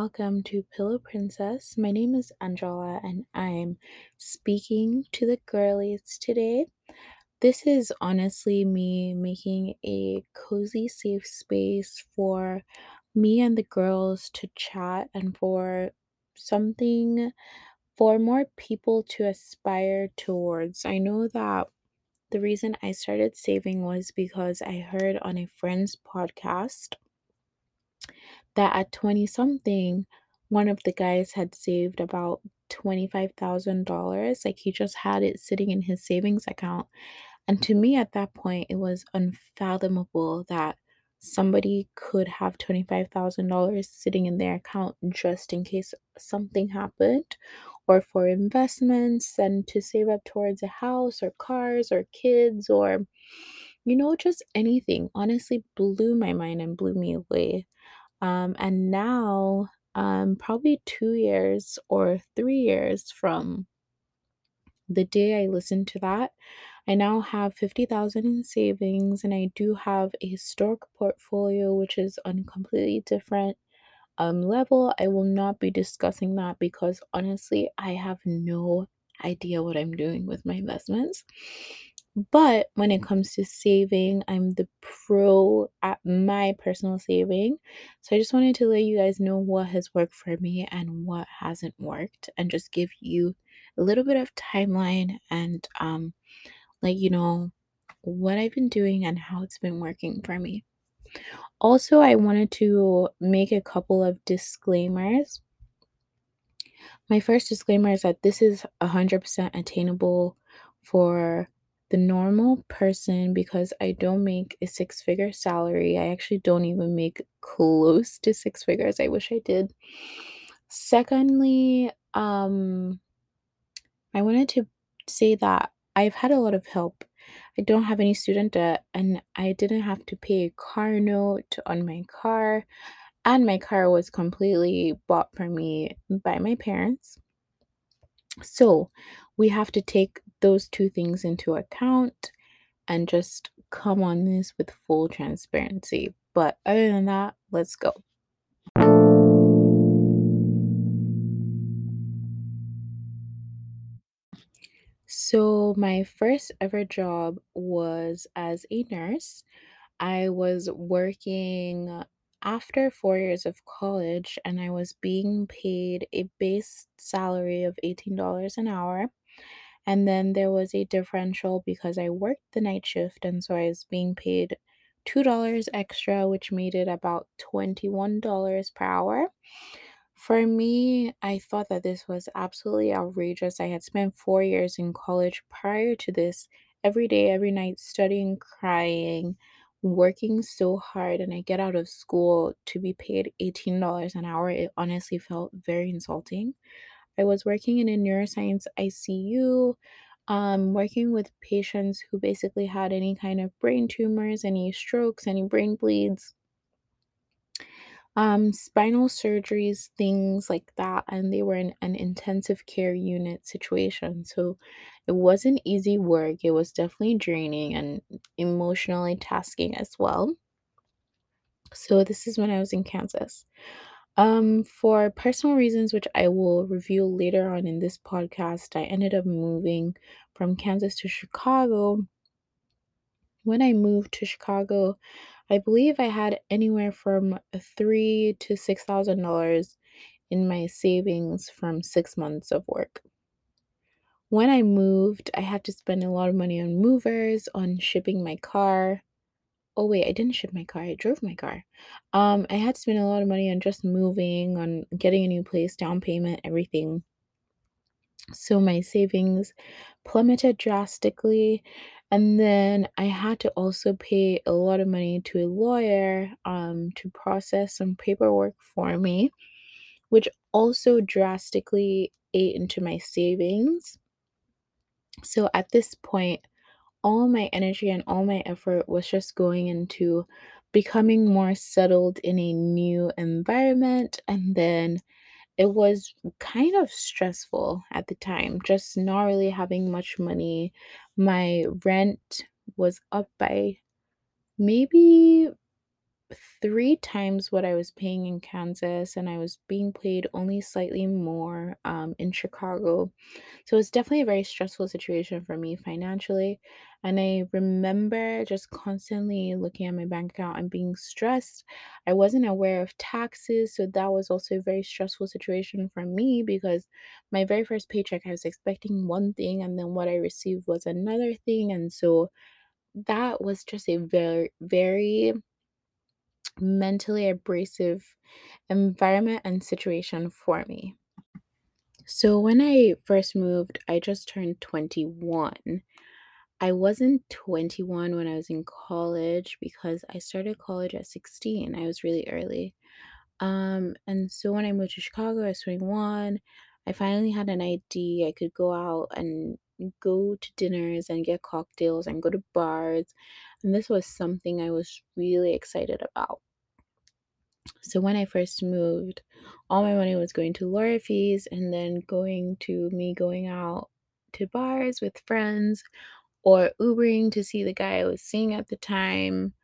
welcome to Pillow Princess. My name is Angela and I'm speaking to the girlies today. This is honestly me making a cozy, safe space for me and the girls to chat and for something for more people to aspire towards. I know that the reason I started saving was because I heard on a friend's podcast that at 20 something, one of the guys had saved about $25,000. Like he just had it sitting in his savings account. And to me, at that point, it was unfathomable that somebody could have $25,000 sitting in their account just in case something happened or for investments and to save up towards a house or cars or kids or, you know, just anything. Honestly, blew my mind and blew me away. Um, and now, um, probably two years or three years from the day I listened to that, I now have 50,000 in savings and I do have a historic portfolio which is on a completely different um level. I will not be discussing that because honestly, I have no idea what I'm doing with my investments. But when it comes to saving, I'm the pro at my personal saving. So I just wanted to let you guys know what has worked for me and what hasn't worked and just give you a little bit of timeline and um let you know what I've been doing and how it's been working for me. Also, I wanted to make a couple of disclaimers. My first disclaimer is that this is 100% attainable for the normal person because I don't make a six figure salary. I actually don't even make close to six figures. I wish I did. Secondly, um I wanted to say that I've had a lot of help. I don't have any student debt and I didn't have to pay a car note on my car and my car was completely bought for me by my parents. So, we have to take those two things into account and just come on this with full transparency. But other than that, let's go. So, my first ever job was as a nurse. I was working after four years of college and I was being paid a base salary of $18 an hour. And then there was a differential because I worked the night shift, and so I was being paid $2 extra, which made it about $21 per hour. For me, I thought that this was absolutely outrageous. I had spent four years in college prior to this, every day, every night, studying, crying, working so hard, and I get out of school to be paid $18 an hour. It honestly felt very insulting. I was working in a neuroscience ICU, um, working with patients who basically had any kind of brain tumors, any strokes, any brain bleeds, um, spinal surgeries, things like that. And they were in an intensive care unit situation. So it wasn't easy work. It was definitely draining and emotionally tasking as well. So this is when I was in Kansas. Um, for personal reasons, which I will review later on in this podcast, I ended up moving from Kansas to Chicago. When I moved to Chicago, I believe I had anywhere from three to six thousand dollars in my savings from six months of work. When I moved, I had to spend a lot of money on movers, on shipping my car, Oh wait, I didn't ship my car. I drove my car. Um, I had to spend a lot of money on just moving, on getting a new place, down payment, everything. So my savings plummeted drastically. And then I had to also pay a lot of money to a lawyer um, to process some paperwork for me, which also drastically ate into my savings. So at this point, all my energy and all my effort was just going into becoming more settled in a new environment. And then it was kind of stressful at the time, just not really having much money. My rent was up by maybe three times what I was paying in Kansas, and I was being paid only slightly more um, in Chicago. So it's definitely a very stressful situation for me financially. And I remember just constantly looking at my bank account and being stressed. I wasn't aware of taxes, so that was also a very stressful situation for me because my very first paycheck, I was expecting one thing, and then what I received was another thing. And so that was just a very, very mentally abrasive environment and situation for me. So when I first moved, I just turned 21. I wasn't 21 when I was in college because I started college at 16. I was really early. Um, and so when I moved to Chicago, I was 21. I finally had an ID. I could go out and go to dinners and get cocktails and go to bars. And this was something I was really excited about. So when I first moved, all my money was going to lawyer fees and then going to me going out to bars with friends or Ubering to see the guy I was seeing at the time.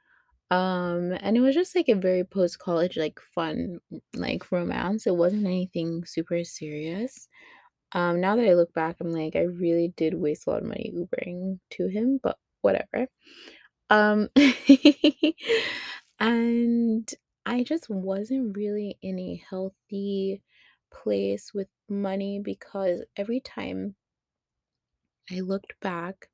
Um, and it was just like a very post college, like fun, like romance. It wasn't anything super serious. Um, now that I look back, I'm like, I really did waste a lot of money Ubering to him, but whatever. Um, and I just wasn't really in a healthy place with money because every time I looked back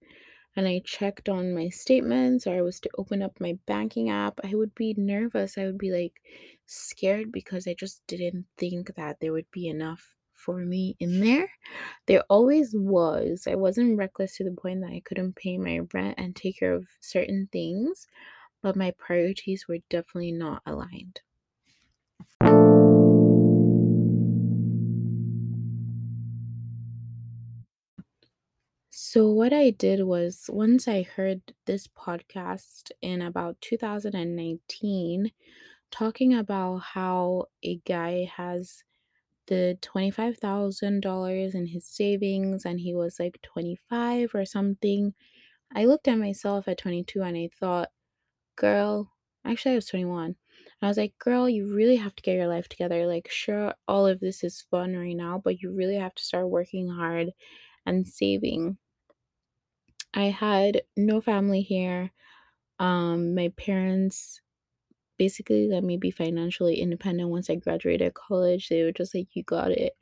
and I checked on my statements or I was to open up my banking app, I would be nervous. I would be like scared because I just didn't think that there would be enough for me in there. There always was. I wasn't reckless to the point that I couldn't pay my rent and take care of certain things, but my priorities were definitely not aligned. So, what I did was once I heard this podcast in about 2019 talking about how a guy has the $25,000 in his savings and he was like 25 or something, I looked at myself at 22 and I thought, girl, actually, I was 21. And I was like, girl, you really have to get your life together. Like, sure, all of this is fun right now, but you really have to start working hard and saving. I had no family here. Um, my parents basically let me be financially independent once I graduated college. They were just like, you got it.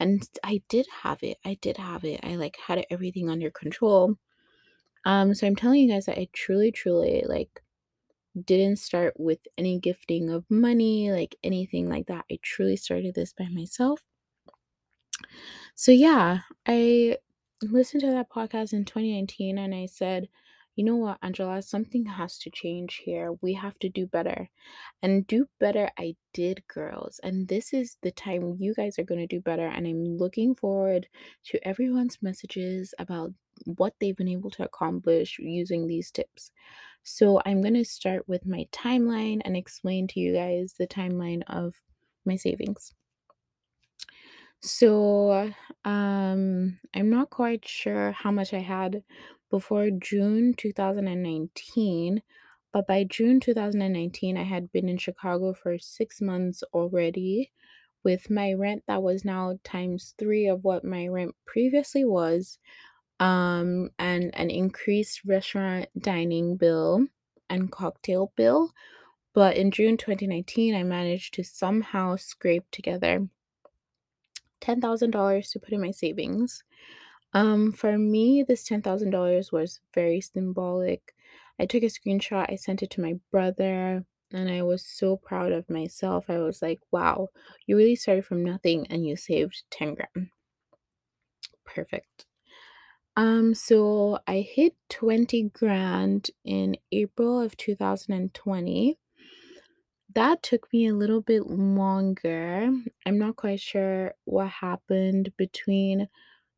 And I did have it. I did have it. I like had everything under control. Um, so I'm telling you guys that I truly, truly like didn't start with any gifting of money, like anything like that. I truly started this by myself. So yeah, I listened to that podcast in 2019 and I said, you know what, Angela, something has to change here. We have to do better. And do better, I did, girls. And this is the time you guys are going to do better. And I'm looking forward to everyone's messages about what they've been able to accomplish using these tips. So I'm going to start with my timeline and explain to you guys the timeline of my savings. So, um, I'm not quite sure how much I had before June 2019, but by June 2019, I had been in Chicago for six months already with my rent that was now times three of what my rent previously was, um, and an increased restaurant dining bill and cocktail bill. But in June 2019, I managed to somehow scrape together $10,000 to put in my savings. Um, for me, this $10,000 was very symbolic. I took a screenshot, I sent it to my brother, and I was so proud of myself. I was like, wow, you really started from nothing and you saved 10 grand. Perfect. Um, so I hit 20 grand in April of 2020 that took me a little bit longer. I'm not quite sure what happened between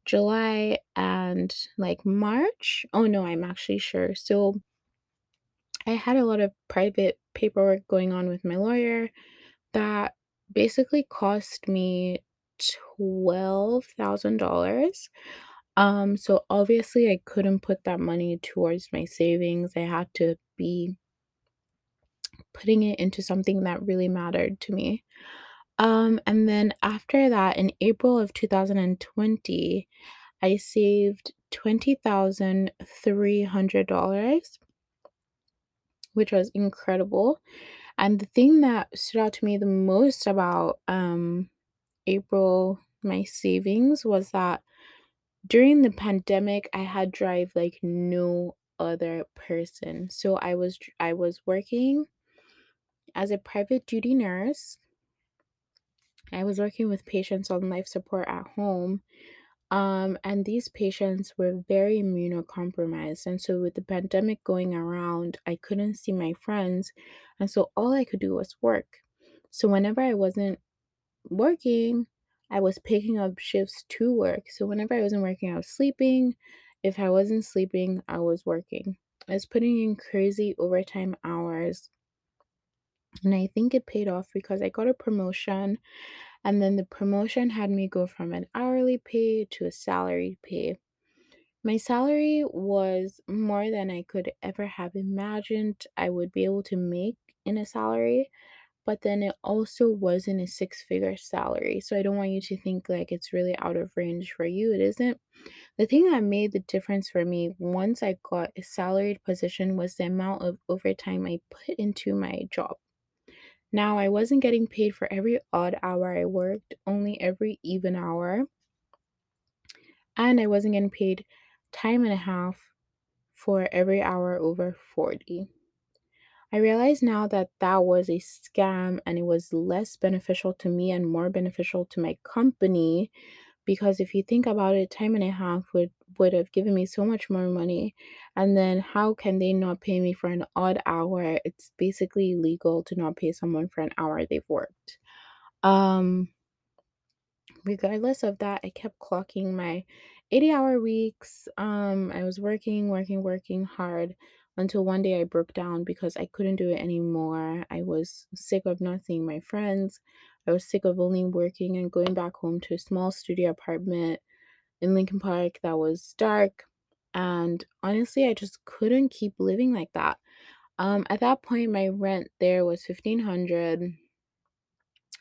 July and like March. Oh no, I'm actually sure. So I had a lot of private paperwork going on with my lawyer that basically cost me $12,000. Um so obviously I couldn't put that money towards my savings. I had to be putting it into something that really mattered to me. Um, and then after that, in April of 2020, I saved $20,300, which was incredible. And the thing that stood out to me the most about um, April, my savings, was that during the pandemic, I had drive like no other person. So I was I was working as a private duty nurse. I was working with patients on life support at home. Um, and these patients were very immunocompromised. And so, with the pandemic going around, I couldn't see my friends. And so, all I could do was work. So, whenever I wasn't working, I was picking up shifts to work. So, whenever I wasn't working, I was sleeping. If I wasn't sleeping, I was working. I was putting in crazy overtime hours. And I think it paid off because I got a promotion and then the promotion had me go from an hourly pay to a salary pay. My salary was more than I could ever have imagined I would be able to make in a salary, but then it also wasn't a six figure salary. So I don't want you to think like it's really out of range for you. It isn't. The thing that made the difference for me once I got a salaried position was the amount of overtime I put into my job. Now, I wasn't getting paid for every odd hour I worked, only every even hour. And I wasn't getting paid time and a half for every hour over 40. I realize now that that was a scam and it was less beneficial to me and more beneficial to my company because if you think about it time and a half would would have given me so much more money and then how can they not pay me for an odd hour? It's basically illegal to not pay someone for an hour they've worked. Um regardless of that i kept clocking my 80 hour weeks. Um i was working working working hard until one day i broke down because i couldn't do it anymore. I was sick of not seeing my friends I was sick of only working and going back home to a small studio apartment in Lincoln Park that was dark. And honestly, I just couldn't keep living like that. Um, at that point, my rent there was fifteen hundred,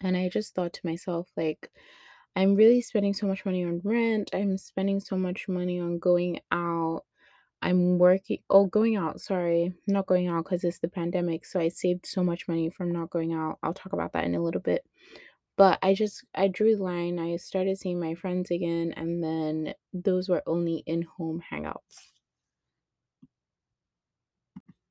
and I just thought to myself, like, I'm really spending so much money on rent. I'm spending so much money on going out. I'm working, oh, going out, sorry, not going out because it's the pandemic. So I saved so much money from not going out. I'll talk about that in a little bit. But I just I drew the line. I started seeing my friends again, and then those were only in-home hangouts.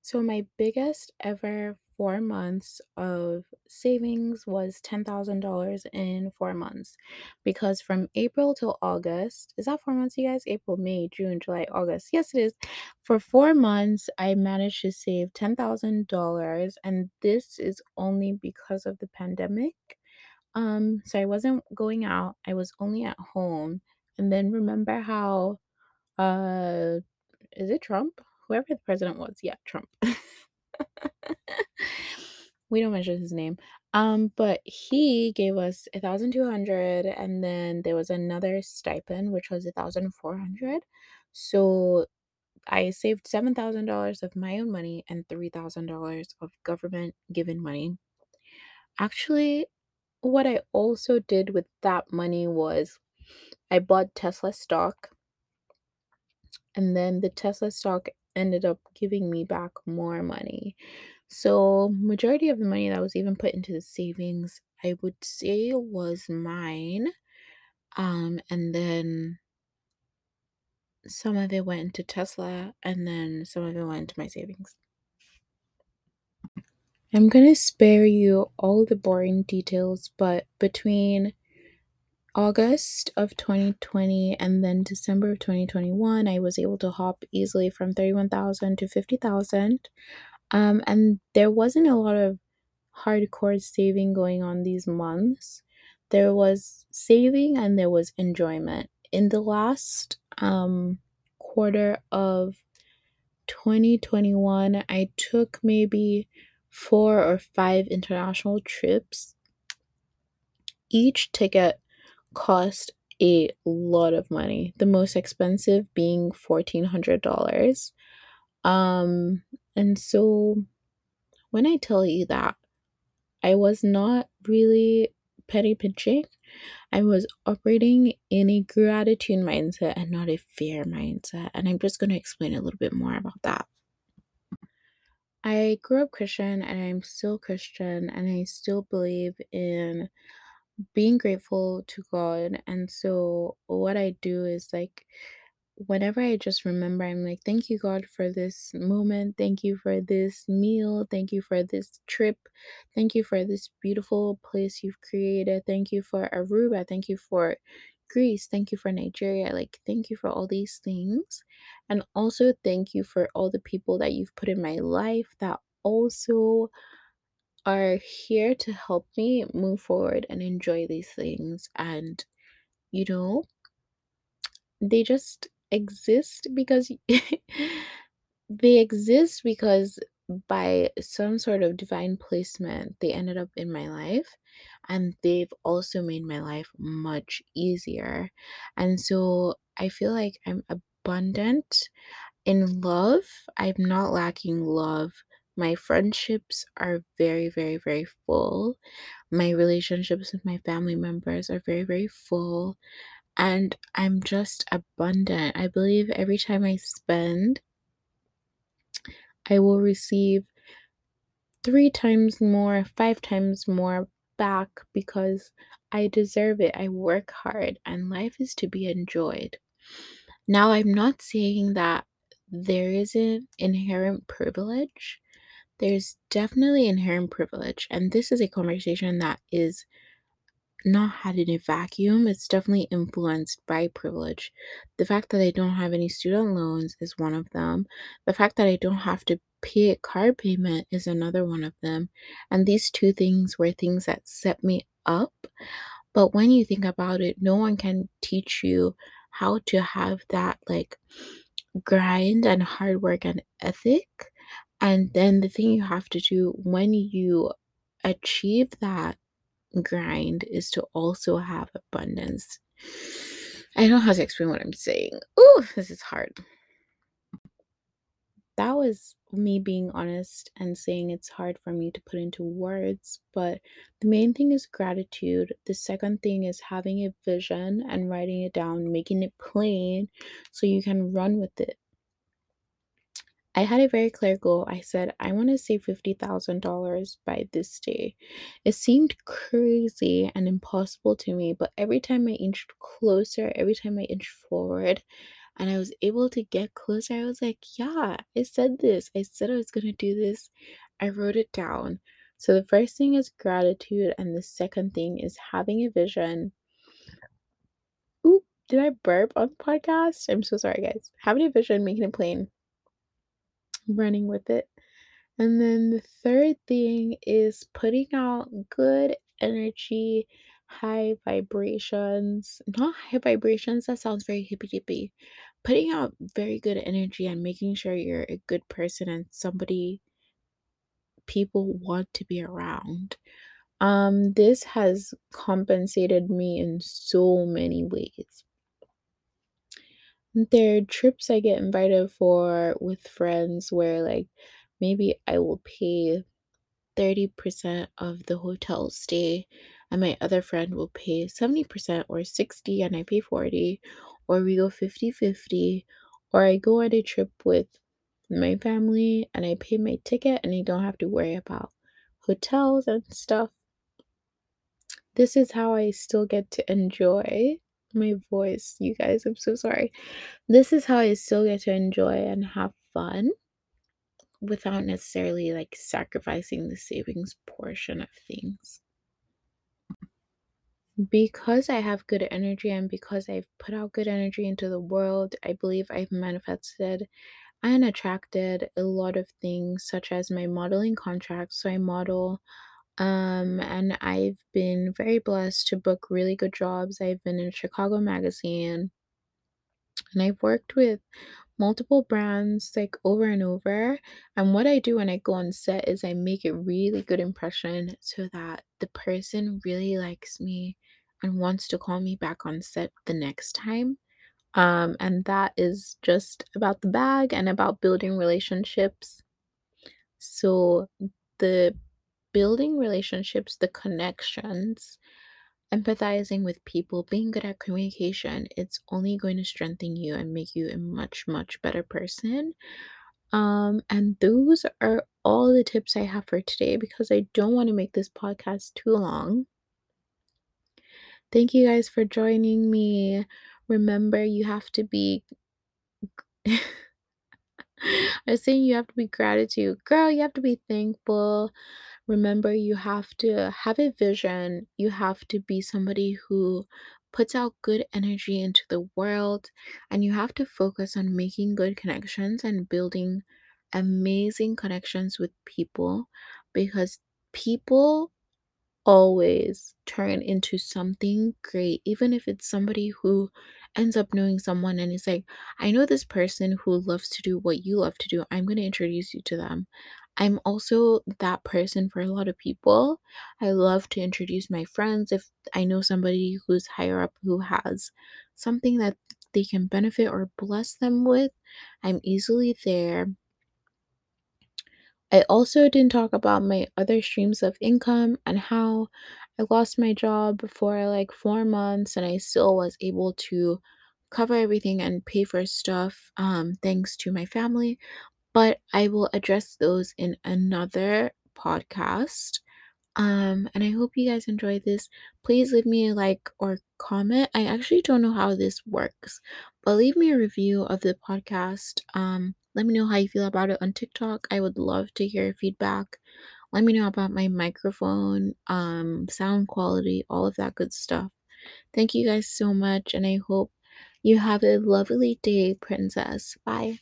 So my biggest ever four months of savings was $10,000 in four months because from April till August, is that four months, you guys? April, May, June, July, August. Yes, it is. For four months, I managed to save $10,000, and this is only because of the pandemic. Um, so I wasn't going out. I was only at home. And then remember how uh is it Trump? Whoever the president was. Yeah, Trump. we don't mention his name. Um, but he gave us a thousand two hundred, and then there was another stipend which was a thousand four hundred. So I saved seven thousand dollars of my own money and three thousand dollars of government given money. Actually, what I also did with that money was I bought Tesla stock and then the Tesla stock ended up giving me back more money. So, majority of the money that was even put into the savings, I would say was mine. Um and then some of it went into Tesla and then some of it went into my savings. I'm going to spare you all the boring details, but between August of 2020 and then December of 2021, I was able to hop easily from 31,000 to 50,000. Um, and there wasn't a lot of hardcore saving going on these months. There was saving and there was enjoyment. In the last um, quarter of 2021, I took maybe four or five international trips. Each ticket cost a lot of money. The most expensive being $1400. Um and so when I tell you that I was not really petty pinching, I was operating in a gratitude mindset and not a fear mindset. And I'm just going to explain a little bit more about that. I grew up Christian and I'm still Christian and I still believe in being grateful to God. And so what I do is like whenever I just remember, I'm like, thank you, God, for this moment. Thank you for this meal. Thank you for this trip. Thank you for this beautiful place you've created. Thank you for Aruba. Thank you for Greece. Thank you for Nigeria. Like, thank you for all these things. And also, thank you for all the people that you've put in my life that also are here to help me move forward and enjoy these things. And, you know, they just exist because they exist because by some sort of divine placement, they ended up in my life and they've also made my life much easier. And so I feel like I'm abundant in love. I'm not lacking love. My friendships are very, very, very full. My relationships with my family members are very, very full. And I'm just abundant. I believe every time I spend, I will receive three times more, five times more back because I deserve it. I work hard and life is to be enjoyed. Now, I'm not saying that there isn't inherent privilege. There's definitely inherent privilege. And this is a conversation that is not had in a vacuum. It's definitely influenced by privilege. The fact that I don't have any student loans is one of them. The fact that I don't have to pay a car payment is another one of them. And these two things were things that set me up. But when you think about it, no one can teach you how to have that like grind and hard work and ethic. And then the thing you have to do when you achieve that grind is to also have abundance. I don't know how to explain what I'm saying. Ooh, this is hard. That was me being honest and saying it's hard for me to put into words, but the main thing is gratitude. The second thing is having a vision and writing it down, making it plain so you can run with it. I had a very clear goal. I said, I want to save $50,000 by this day. It seemed crazy and impossible to me, but every time I inched closer, every time I inched forward, and I was able to get closer, I was like, yeah, I said this. I said I was going to do this. I wrote it down. So the first thing is gratitude, and the second thing is having a vision. Ooh, did I burp on the podcast? I'm so sorry, guys. Having a vision, making it plain running with it. And then the third thing is putting out good energy, high vibrations. Not high vibrations, that sounds very hippy dippy. Putting out very good energy and making sure you're a good person and somebody people want to be around. Um, this has compensated me in so many ways. There are trips I get invited for with friends where, like, maybe I will pay 30% of the hotel stay and my other friend will pay 70% or 60 and I pay 40 or we go 50-50 or I go on a trip with my family and I pay my ticket and I don't have to worry about hotels and stuff. This is how I still get to enjoy my voice, you guys. I'm so sorry. This is how I still get to enjoy and have fun without necessarily like sacrificing the savings portion of things. Because I have good energy and because I've put out good energy into the world, I believe I've manifested and attracted a lot of things, such as my modeling contracts. So I model um, and I've been very blessed to book really good jobs. I've been in Chicago Magazine and I've worked with multiple brands like over and over. And what I do when I go on set is I make a really good impression so that the person really likes me and wants to call me back on set the next time. Um, and that is just about the bag and about building relationships. So the building relationships, the connections, empathizing with people, being good at communication, it's only going to strengthen you and make you a much, much better person. Um, and those are all the tips I have for today because I don't want to make this podcast too long. Thank you guys for joining me. Remember, you have to be. I was saying you have to be gratitude. Girl, you have to be thankful. Remember, you have to have a vision. You have to be somebody who puts out good energy into the world. And you have to focus on making good connections and building amazing connections with people because people always turn into something great, even if it's somebody who ends up knowing someone and is like, I know this person who loves to do what you love to do. I'm going to introduce you to them. I'm also that person for a lot of people. I love to introduce my friends if I know somebody who's higher up who has something that they can benefit or bless them with. I'm easily there. I also didn't talk about my other streams of income and how I lost my job for like four months and I still was able to cover everything and pay for stuff um, thanks to my family. But I will address those in another podcast. Um, and I hope you guys enjoyed this. Please leave me a like or comment. I actually don't know how this works, but leave me a review of the podcast. Um, let me know how you feel about it on TikTok. I would love to hear feedback. Let me know about my microphone, um, sound quality, all of that good stuff. Thank you guys so much, and I hope you have a lovely day, princess. Bye.